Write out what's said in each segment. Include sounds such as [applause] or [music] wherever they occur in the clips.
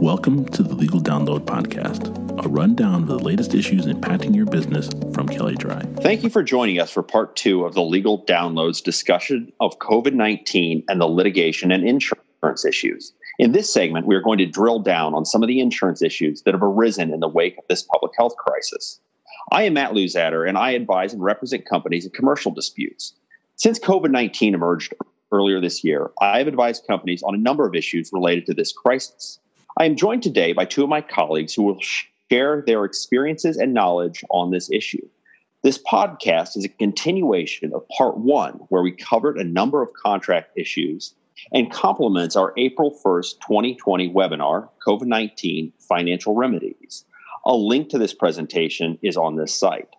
Welcome to the Legal Download Podcast, a rundown of the latest issues impacting your business from Kelley Drye. Thank you for joining us for part two of the Legal Downloads discussion of COVID 19 and the litigation and insurance issues. In this segment, we are going to drill down on some of the insurance issues that have arisen in the wake of this public health crisis. I am Matt Luzader, and I advise and represent companies in commercial disputes. Since COVID 19 emerged earlier this year, I have advised companies on a number of issues related to this crisis. I am joined today by two of my colleagues who will share their experiences and knowledge on this issue. This podcast is a continuation of part one, where we covered a number of contract issues and complements our April 1st, 2020 webinar, COVID 19 Financial Remedies. A link to this presentation is on this site.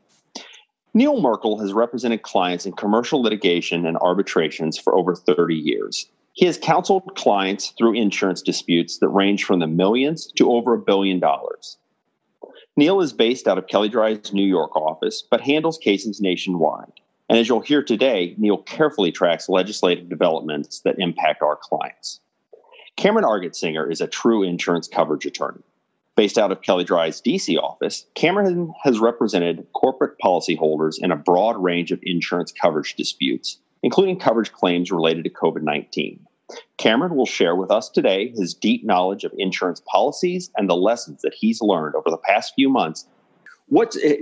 Neil Merkl has represented clients in commercial litigation and arbitrations for over 30 years. He has counseled clients through insurance disputes that range from the millions to over a billion dollars. Neil is based out of Kelley Drye's New York office, but handles cases nationwide. And as you'll hear today, Neil carefully tracks legislative developments that impact our clients. Cameron Argetsinger is a true insurance coverage attorney. Based out of Kelley Drye's DC office, Cameron has represented corporate policyholders in a broad range of insurance coverage disputes, including coverage claims related to COVID 19. Cameron will share with us today his deep knowledge of insurance policies and the lessons that he's learned over the past few months. What, eh,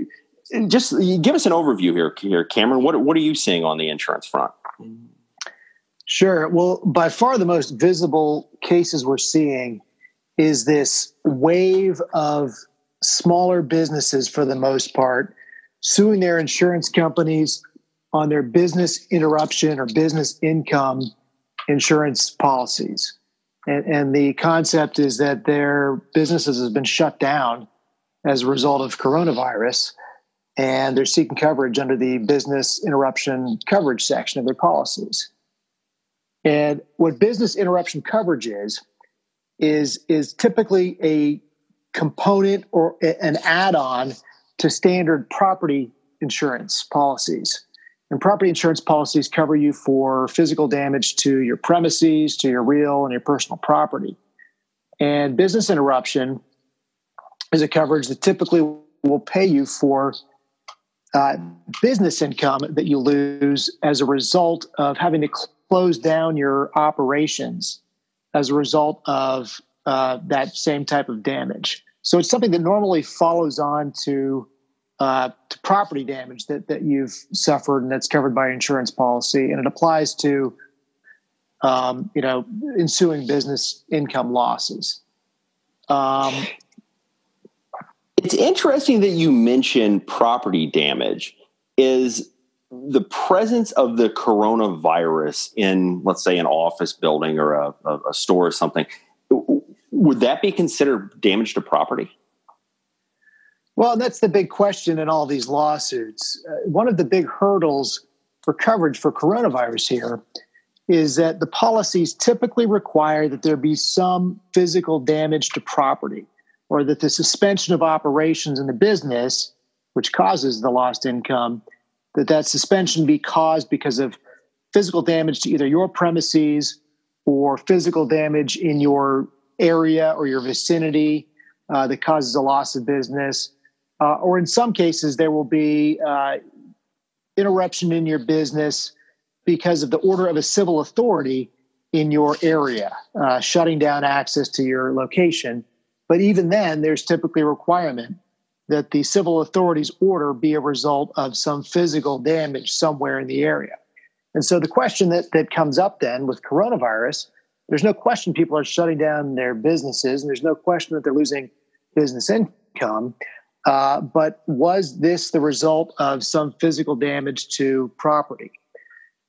just give us an overview here, here, Cameron. What, what are you seeing on the insurance front? Sure. Well, by far the most visible cases we're seeing is this wave of smaller businesses, for the most part, suing their insurance companies on their business interruption or business income insurance policies. And, and the concept is that their businesses have been shut down as a result of coronavirus, and they're seeking coverage under the business interruption coverage section of their policies. And what business interruption coverage is, is, is typically a component or an add on to standard property insurance policies. And property insurance policies cover you for physical damage to your premises, to your real and your personal property. And business interruption is a coverage that typically will pay you for uh, business income that you lose as a result of having to close down your operations as a result of uh, that same type of damage. So it's something that normally follows on to uh, to property damage that, that you've suffered and that's covered by insurance policy, and it applies to um, you know ensuing business income losses. Um, it's interesting that you mention property damage. Is the presence of the coronavirus in, let's say, an office building or a, a, a store or something, would that be considered damage to property? Well, that's the big question in all these lawsuits. Uh, one of the big hurdles for coverage for coronavirus here is that the policies typically require that there be some physical damage to property or that the suspension of operations in the business which causes the lost income that that suspension be caused because of physical damage to either your premises or physical damage in your area or your vicinity uh, that causes a loss of business uh, or in some cases, there will be uh, interruption in your business because of the order of a civil authority in your area, uh, shutting down access to your location. But even then, there's typically a requirement that the civil authority's order be a result of some physical damage somewhere in the area. And so the question that, that comes up then with coronavirus, there's no question people are shutting down their businesses, and there's no question that they're losing business income. Uh, but was this the result of some physical damage to property?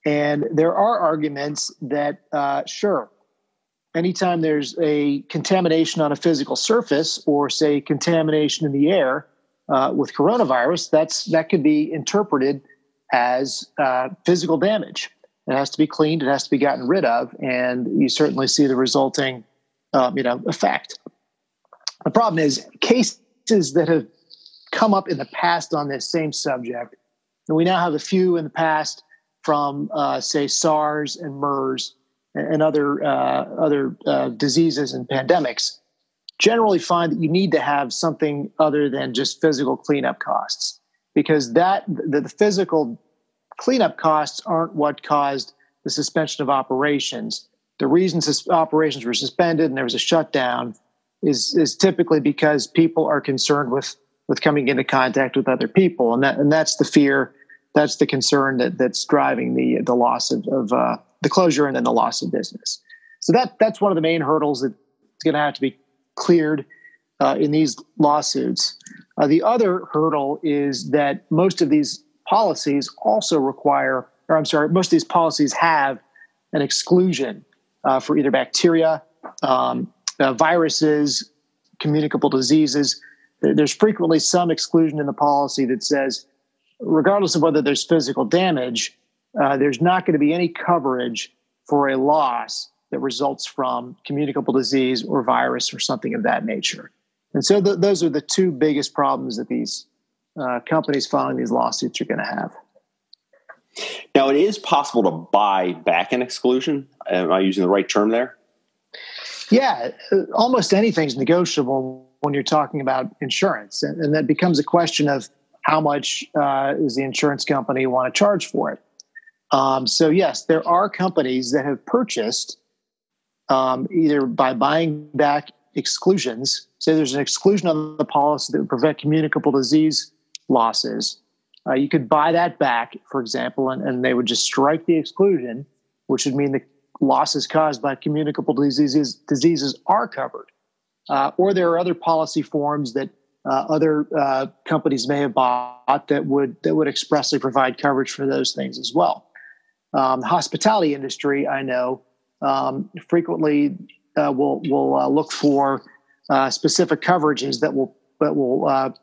And there are arguments that, uh, sure, anytime there's a contamination on a physical surface or, say, contamination in the air uh, with coronavirus, that's that could be interpreted as uh, physical damage. It has to be cleaned. It has to be gotten rid of, and you certainly see the resulting, um, you know, effect. The problem is cases that have come up in the past on this same subject. And we now have a few in the past from, uh, say, SARS and MERS and, other uh, other uh, diseases and pandemics. generally find that you need to have something other than just physical cleanup costs because that the, the physical cleanup costs aren't what caused the suspension of operations. The reason operations were suspended and there was a shutdown is is typically because people are concerned with with coming into contact with other people, and that and that's the fear, that's the concern that that's driving the the loss of, of uh, the closure and then the loss of business. So that that's one of the main hurdles that's going to have to be cleared uh, in these lawsuits. Uh, the other hurdle is that most of these policies also require, or I'm sorry, most of these policies have an exclusion uh, for either bacteria, um, uh, viruses, communicable diseases. There's frequently some exclusion in the policy that says, regardless of whether there's physical damage, uh, there's not going to be any coverage for a loss that results from communicable disease or virus or something of that nature. And so th- those are the two biggest problems that these uh, companies filing these lawsuits are going to have. Now, it is possible to buy back an exclusion. Am I using the right term there? Yeah, almost anything's negotiable when you're talking about insurance, and, and that becomes a question of how much uh, does the insurance company want to charge for it. Um, so, yes, there are companies that have purchased um, either by buying back exclusions. Say there's an exclusion on the policy that would prevent communicable disease losses. Uh, you could buy that back, for example, and, and they would just strike the exclusion, which would mean the losses caused by communicable diseases diseases are covered. Uh, or there are other policy forms that uh, other uh, companies may have bought that would that would expressly provide coverage for those things as well. Um, hospitality industry, I know, um, frequently uh, will will uh, look for uh, specific coverages that will that will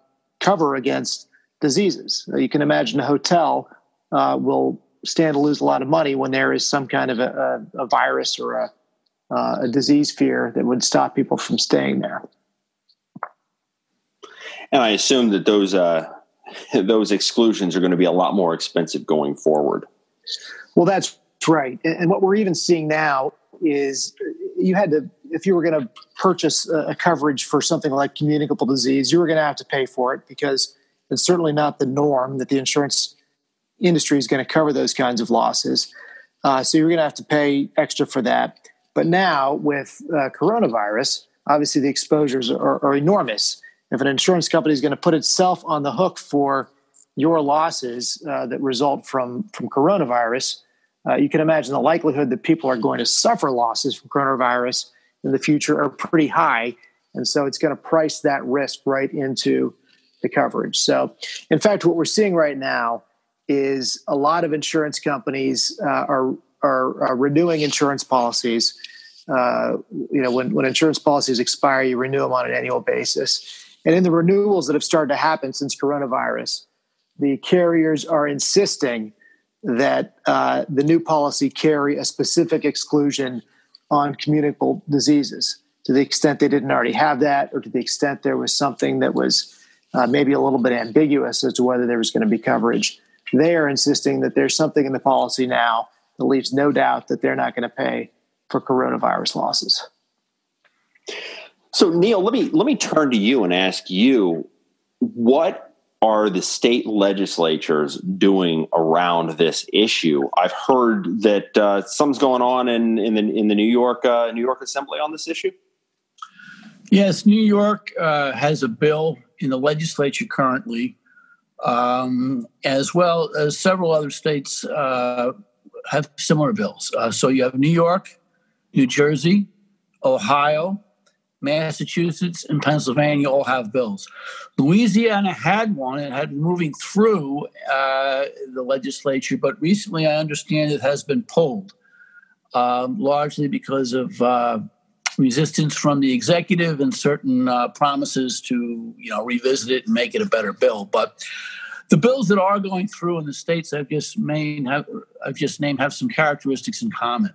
cover against diseases. You can imagine a hotel will stand to lose a lot of money when there is some kind of a, a, a virus or a, uh, a disease fear that would stop people from staying there. And I assume that those [laughs] those exclusions are going to be a lot more expensive going forward. Well, that's right. And what we're even seeing now is you had to, if you were going to purchase a coverage for something like communicable disease, you were going to have to pay for it because it's certainly not the norm that the insurance industry is going to cover those kinds of losses. Uh, so you're going to have to pay extra for that. But now with uh, coronavirus, obviously the exposures are, are enormous. If an insurance company is going to put itself on the hook for your losses uh, that result from from coronavirus, uh, you can imagine the likelihood that people are going to suffer losses from coronavirus in the future are pretty high. And so it's going to price that risk right into the coverage. So, in fact, what we're seeing right now is a lot of insurance companies uh, are, are, are, renewing insurance policies. Uh, you know, when, when insurance policies expire, you renew them on an annual basis. And in the renewals that have started to happen since coronavirus, the carriers are insisting that uh, the new policy carry a specific exclusion on communicable diseases to the extent they didn't already have that, or to the extent there was something that was uh, maybe a little bit ambiguous as to whether there was going to be coverage. They are insisting that there's something in the policy now that leaves no doubt that they're not going to pay for coronavirus losses. So Neil, let me let me turn to you and ask you what are the state legislatures doing around this issue? I've heard that uh, something's going on in, in the in the New York uh, New York Assembly on this issue. Yes, New York uh, has a bill in the legislature currently, um, as well as several other states uh, have similar bills. Uh, so you have New York, New Jersey, Ohio, Massachusetts, and Pennsylvania all have bills. Louisiana had one and had moving through uh, the legislature, but recently I understand it has been pulled, um, largely because of uh, resistance from the executive and certain uh, promises to you know revisit it and make it a better bill. But the bills that are going through in the states I've just have, I've just named have some characteristics in common.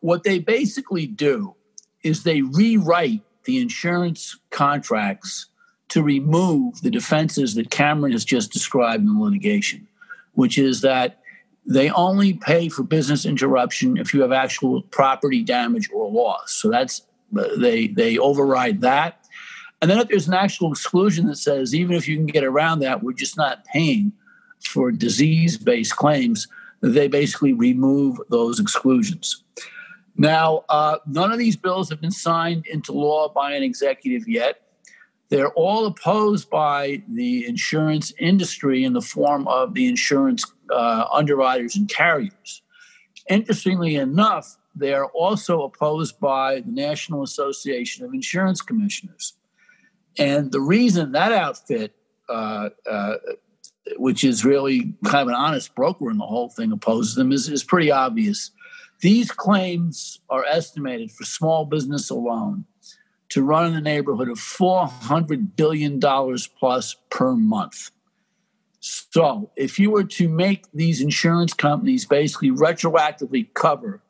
What they basically do is they rewrite the insurance contracts to remove the defenses that Cameron has just described in litigation, which is that they only pay for business interruption if you have actual property damage or loss. So that's they they override that. And then if there's an actual exclusion that says even if you can get around that, we're just not paying for disease-based claims, they basically remove those exclusions. Now, uh, none of these bills have been signed into law by an executive yet. They're all opposed by the insurance industry in the form of the insurance uh, underwriters and carriers. Interestingly enough, they are also opposed by the National Association of Insurance Commissioners. And the reason that outfit, uh, uh, which is really kind of an honest broker in the whole thing, opposes them is, is pretty obvious. These claims are estimated for small business alone to run in the neighborhood of $400 billion plus per month. So, if you were to make these insurance companies basically retroactively cover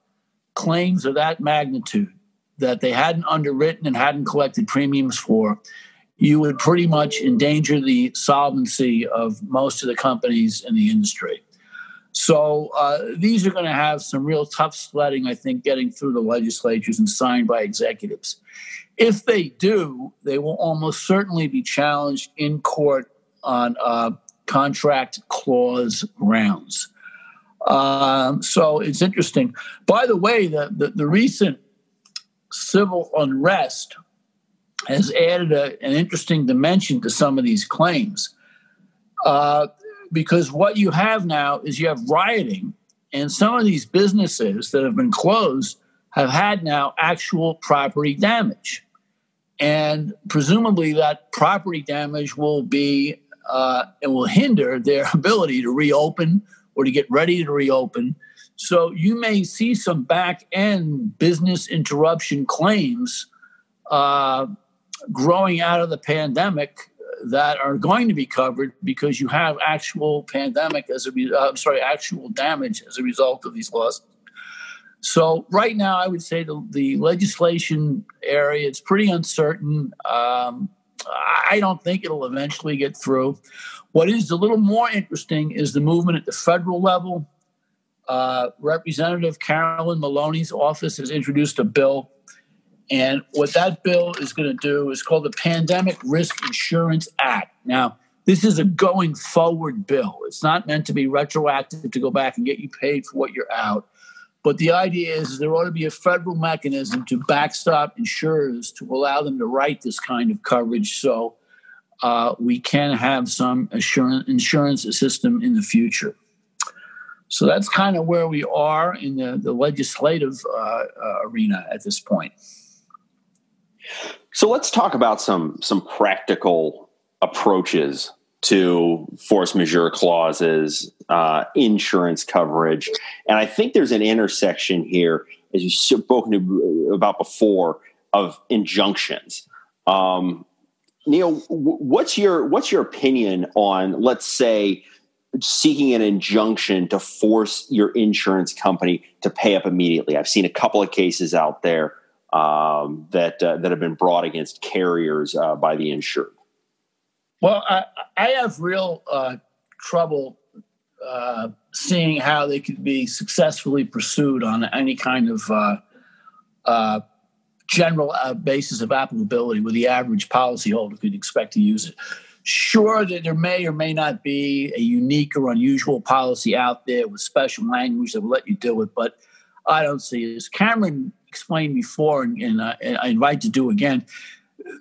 claims of that magnitude that they hadn't underwritten and hadn't collected premiums for, you would pretty much endanger the solvency of most of the companies in the industry. So uh, these are going to have some real tough sledding, I think, getting through the legislatures and signed by executives. If they do, they will almost certainly be challenged in court on uh, contract clause grounds. Um, so it's interesting. By the way, the, the, the recent civil unrest has added a, an interesting dimension to some of these claims. Uh, because what you have now is you have rioting, and some of these businesses that have been closed have had now actual property damage. And presumably, that property damage will be uh, it will hinder their [laughs] ability to reopen or to get ready to reopen. So you may see some back end business interruption claims uh, growing out of the pandemic that are going to be covered because you have actual pandemic as a uh, sorry actual damage as a result of these laws. So right now, I would say the, the legislation area it's pretty uncertain. Um, I don't think it'll eventually get through. What is a little more interesting is the movement at the federal level. Uh, Representative Carolyn Maloney's office has introduced a bill. And what that bill is going to do is called the Pandemic Risk Insurance Act. Now, this is a going forward bill. It's not meant to be retroactive to go back and get you paid for what you're out. But the idea is there ought to be a federal mechanism to backstop insurers to allow them to write this kind of coverage so uh, we can have some assurance, insurance system in the future. So that's kind of where we are in the, the legislative uh, uh, arena at this point. So let's talk about some some practical approaches to force majeure clauses, uh, insurance coverage. And I think there's an intersection here, as you've spoken about before, of injunctions. Um, Neil, what's your what's your opinion on, let's say, seeking an injunction to force your insurance company to pay up immediately? I've seen a couple of cases out there um, that uh, that have been brought against carriers uh, by the insured. Well, I, I have real uh, trouble uh, seeing how they could be successfully pursued on any kind of uh, uh, general basis of applicability where the average policyholder could expect to use it. Sure, that there may or may not be a unique or unusual policy out there with special language that will let you do it, but I don't see. As Cameron explained before, and, and, and I invite to do again,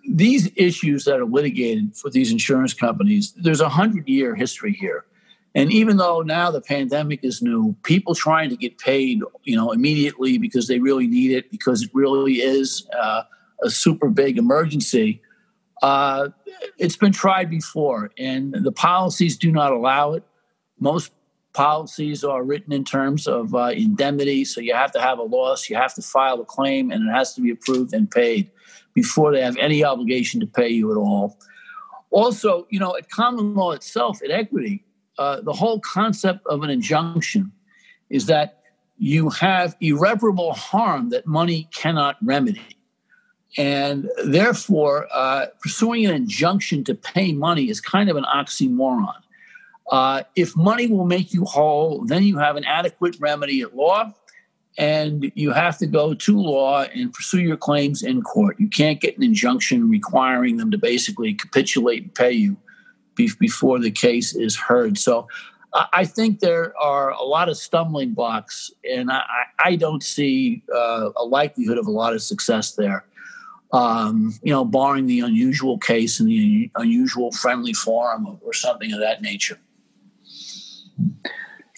these issues that are litigated for these insurance companies, there's a hundred year history here. And even though now the pandemic is new, people trying to get paid, you know, immediately because they really need it, because it really is uh, a super big emergency. Uh, it's been tried before, and the policies do not allow it. Most policies are written in terms of uh, indemnity, so you have to have a loss, you have to file a claim, and it has to be approved and paid before they have any obligation to pay you at all. Also, you know, at common law itself, at equity, uh, the whole concept of an injunction is that you have irreparable harm that money cannot remedy. And therefore, uh, pursuing an injunction to pay money is kind of an oxymoron. Uh, if money will make you whole, then you have an adequate remedy at law and you have to go to law and pursue your claims in court. You can't get an injunction requiring them to basically capitulate and pay you before the case is heard. So I think there are a lot of stumbling blocks, and I, I don't see uh, a likelihood of a lot of success there. Um, you know, barring the unusual case and the unusual friendly forum or something of that nature.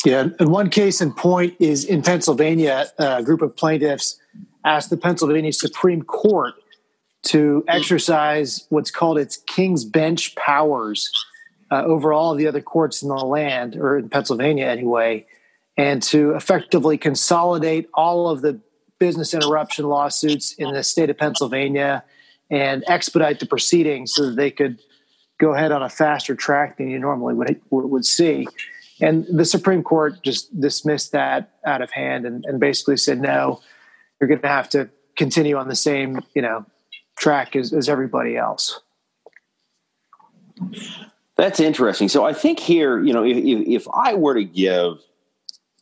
Yeah, and one case in point is in Pennsylvania, a group of plaintiffs asked the Pennsylvania Supreme Court to exercise what's called its king's bench powers uh, over all the other courts in the land, or in Pennsylvania anyway, and to effectively consolidate all of the business interruption lawsuits in the state of Pennsylvania and expedite the proceedings so that they could go ahead on a faster track than you normally would, would see. And the Supreme Court just dismissed that out of hand and, and basically said, no, you're going to have to continue on the same, you know, track as, as everybody else. That's interesting. So I think here, you know, if, if I were to give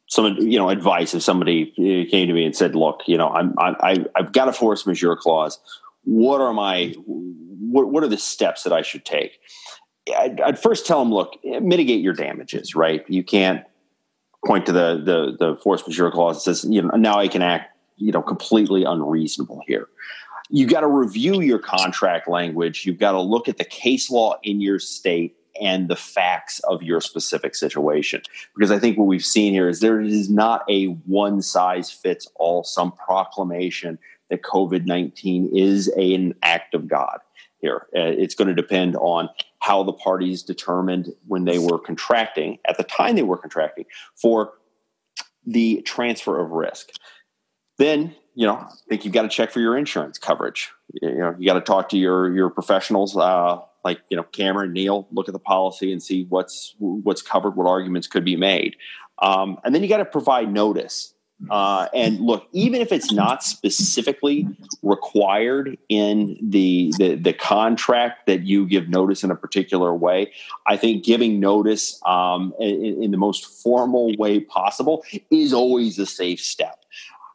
some, you know, advice, if somebody came to me and said, "Look, you know, I'm, I, I've got a force majeure clause. What are my, what, what are the steps that I should take?" I'd, I'd first tell them, "Look, mitigate your damages. Right? You can't point to the the the force majeure clause that says, you know, now I can act, you know, completely unreasonable here." You got to review your contract language. You've got to look at the case law in your state and the facts of your specific situation. Because I think what we've seen here is there is not a one size fits all, some proclamation that COVID 19 is an act of God here. Uh, it's going to depend on how the parties determined when they were contracting, at the time they were contracting, for the transfer of risk. Then, you know, I think you've got to check for your insurance coverage. You know, you got to talk to your your professionals uh, like you know Cameron, Neil, look at the policy and see what's what's covered, what arguments could be made, um, and then you got to provide notice. Uh, and look, even if it's not specifically required in the, the, the contract that you give notice in a particular way, I think giving notice um, in, in the most formal way possible is always a safe step.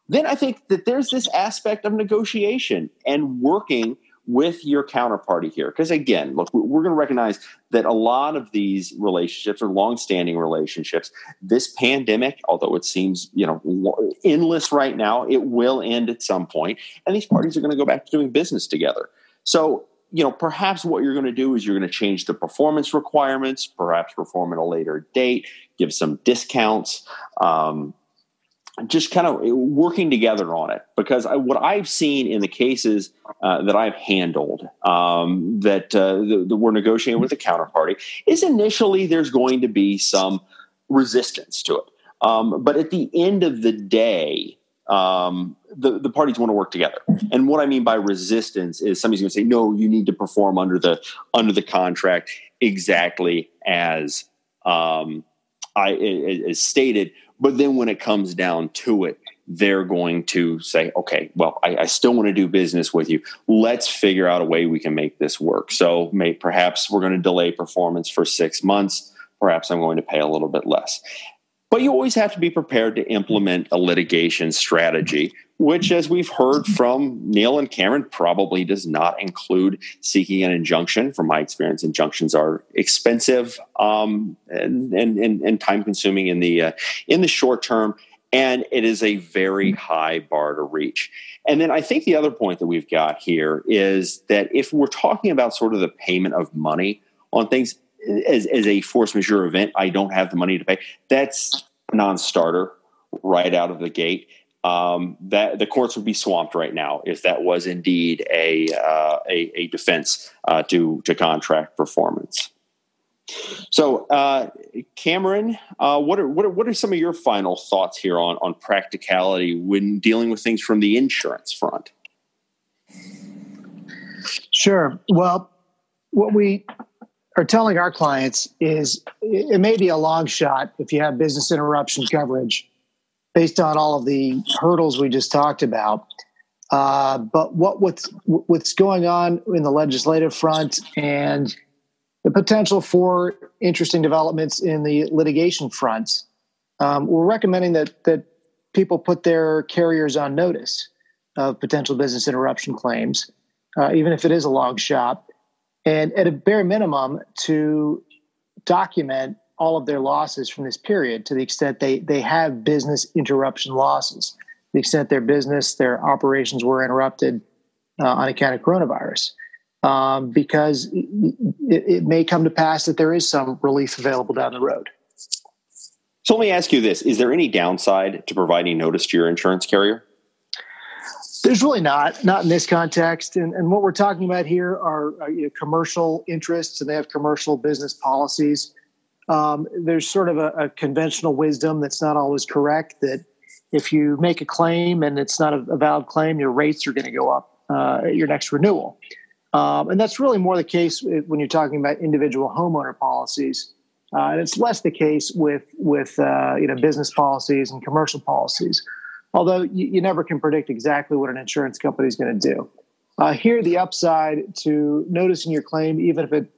Then I think that there's this aspect of negotiation and working with your counterparty here. Because again, look, we're going to recognize that a lot of these relationships are long-standing relationships. This pandemic, although it seems you know endless right now, it will end at some point, and these parties are going to go back to doing business together. So you know, perhaps what you're going to do is you're going to change the performance requirements, perhaps perform at a later date, give some discounts. Um, just kind of working together on it because I, what I've seen in the cases uh, that I've handled um, that, uh, we're negotiating with the counterparty is initially there's going to be some resistance to it. Um, but at the end of the day, um, the, the parties want to work together. And what I mean by resistance is somebody's going to say, no, you need to perform under the under the contract exactly as um, I as stated but then when it comes down to it, they're going to say, okay, well, I, I still want to do business with you. Let's figure out a way we can make this work. So may, perhaps we're going to delay performance for six months. Perhaps I'm going to pay a little bit less. But you always have to be prepared to implement a litigation strategy, which, as we've heard from Neil and Cameron, probably does not include seeking an injunction. From my experience, injunctions are expensive um, and, and, and, time consuming in the, uh, in the short term, and it is a very high bar to reach. And then I think the other point that we've got here is that if we're talking about sort of the payment of money on things, as, as a force majeure event, I don't have the money to pay. That's non-starter right out of the gate. Um, that the courts would be swamped right now if that was indeed a uh, a, a, defense uh, to to contract performance. So, uh, Cameron, uh, what are what are what are some of your final thoughts here on on practicality when dealing with things from the insurance front? Sure. Well, what we are telling our clients is it may be a long shot if you have business interruption coverage based on all of the hurdles we just talked about. Uh, but what what's what's going on in the legislative front and the potential for interesting developments in the litigation front, um, we're recommending that that people put their carriers on notice of potential business interruption claims, uh, even if it is a long shot, and at a bare minimum to document all of their losses from this period to the extent they they have business interruption losses, the extent their business, their operations were interrupted uh, on account of coronavirus. Um, because it, it may come to pass that there is some relief available down the road. So let me ask you this: Is there any downside to providing notice to your insurance carrier? There's really not, not in this context. And, and what we're talking about here are, are you know, commercial interests, and they have commercial business policies. Um, there's sort of a, a, conventional wisdom that's not always correct that if you make a claim and it's not a, a valid claim, your rates are going to go up uh, at your next renewal. Um, and that's really more the case when you're talking about individual homeowner policies. Uh, and it's less the case with with uh, you know business policies and commercial policies. Although you, you, never can predict exactly what an insurance company is going to do. Uh, here, the upside to noticing your claim, even if it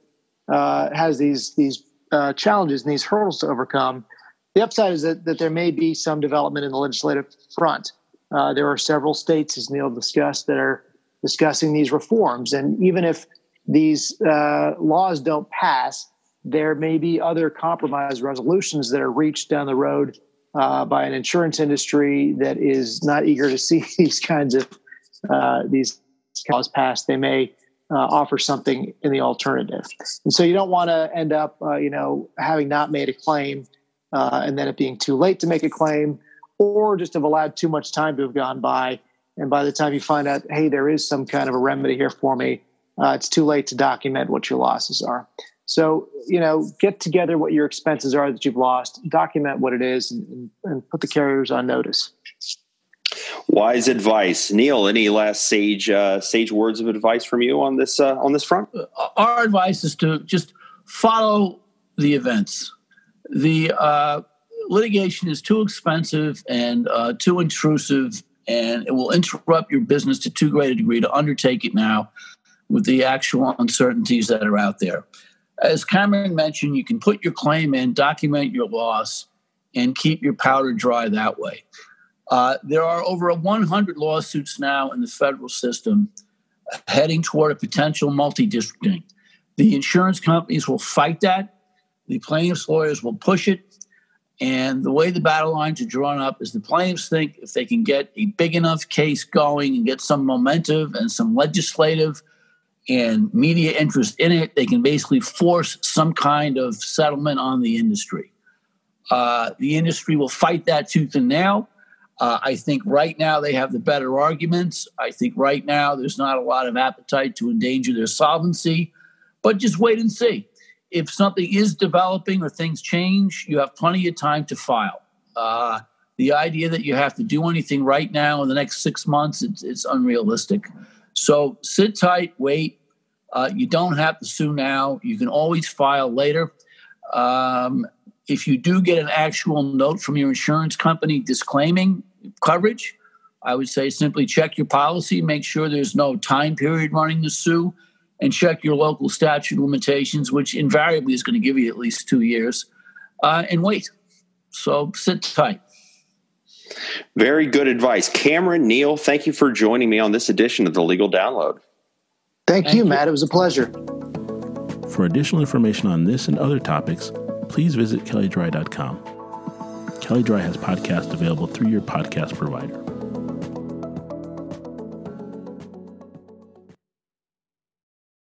uh, has these these uh, challenges and these hurdles to overcome, the upside is that, that there may be some development in the legislative front. Uh, there are several states, as Neil discussed, that are discussing these reforms, and even if these laws don't pass, there may be other compromise resolutions that are reached down the road uh, by an insurance industry that is not eager to see [laughs] these kinds of uh, these laws passed. They may uh, offer something in the alternative, and so you don't want to end up, uh, you know, having not made a claim uh, and then it being too late to make a claim, or just have allowed too much time to have gone by, and by the time you find out, hey, there is some kind of a remedy here for me, uh, it's too late to document what your losses are. So, you know, get together what your expenses are that you've lost, document what it is, and, and put the carriers on notice. Wise advice, Neil. Any last sage uh, sage words of advice from you on this uh, on this front? Uh, our advice is to just follow the events. The uh, litigation is too expensive and uh, too intrusive, and it will interrupt your business to too great a degree to undertake it now with the actual uncertainties that are out there. As Cameron mentioned, you can put your claim in, document your loss, and keep your powder dry that way. Uh, there are over 100 lawsuits now in the federal system heading toward a potential multi districting. The insurance companies will fight that, the plaintiffs' lawyers will push it. And the way the battle lines are drawn up is the plaintiffs think if they can get a big enough case going and get some momentum and some legislative and media interest in it, they can basically force some kind of settlement on the industry. Uh, the industry will fight that tooth and nail. Uh, I think right now they have the better arguments. I think right now there's not a lot of appetite to endanger their solvency, but just wait and see. If something is developing or things change, you have plenty of time to file. Uh, the idea that you have to do anything right now in the next six months, it's, it's unrealistic. So sit tight, wait. Uh, you don't have to sue now. You can always file later. Um, if you do get an actual note from your insurance company disclaiming coverage, I would say simply check your policy, make sure there's no time period running the sue, and check your local statute limitations, which invariably is going to give you at least two years, uh, and wait. So sit tight. Very good advice. Cameron, Neil, thank you for joining me on this edition of the Legal Download. Thank, Thank you, you, Matt. It was a pleasure. For additional information on this and other topics, please visit kelleydrye.com. Kelley Drye has podcasts available through your podcast provider.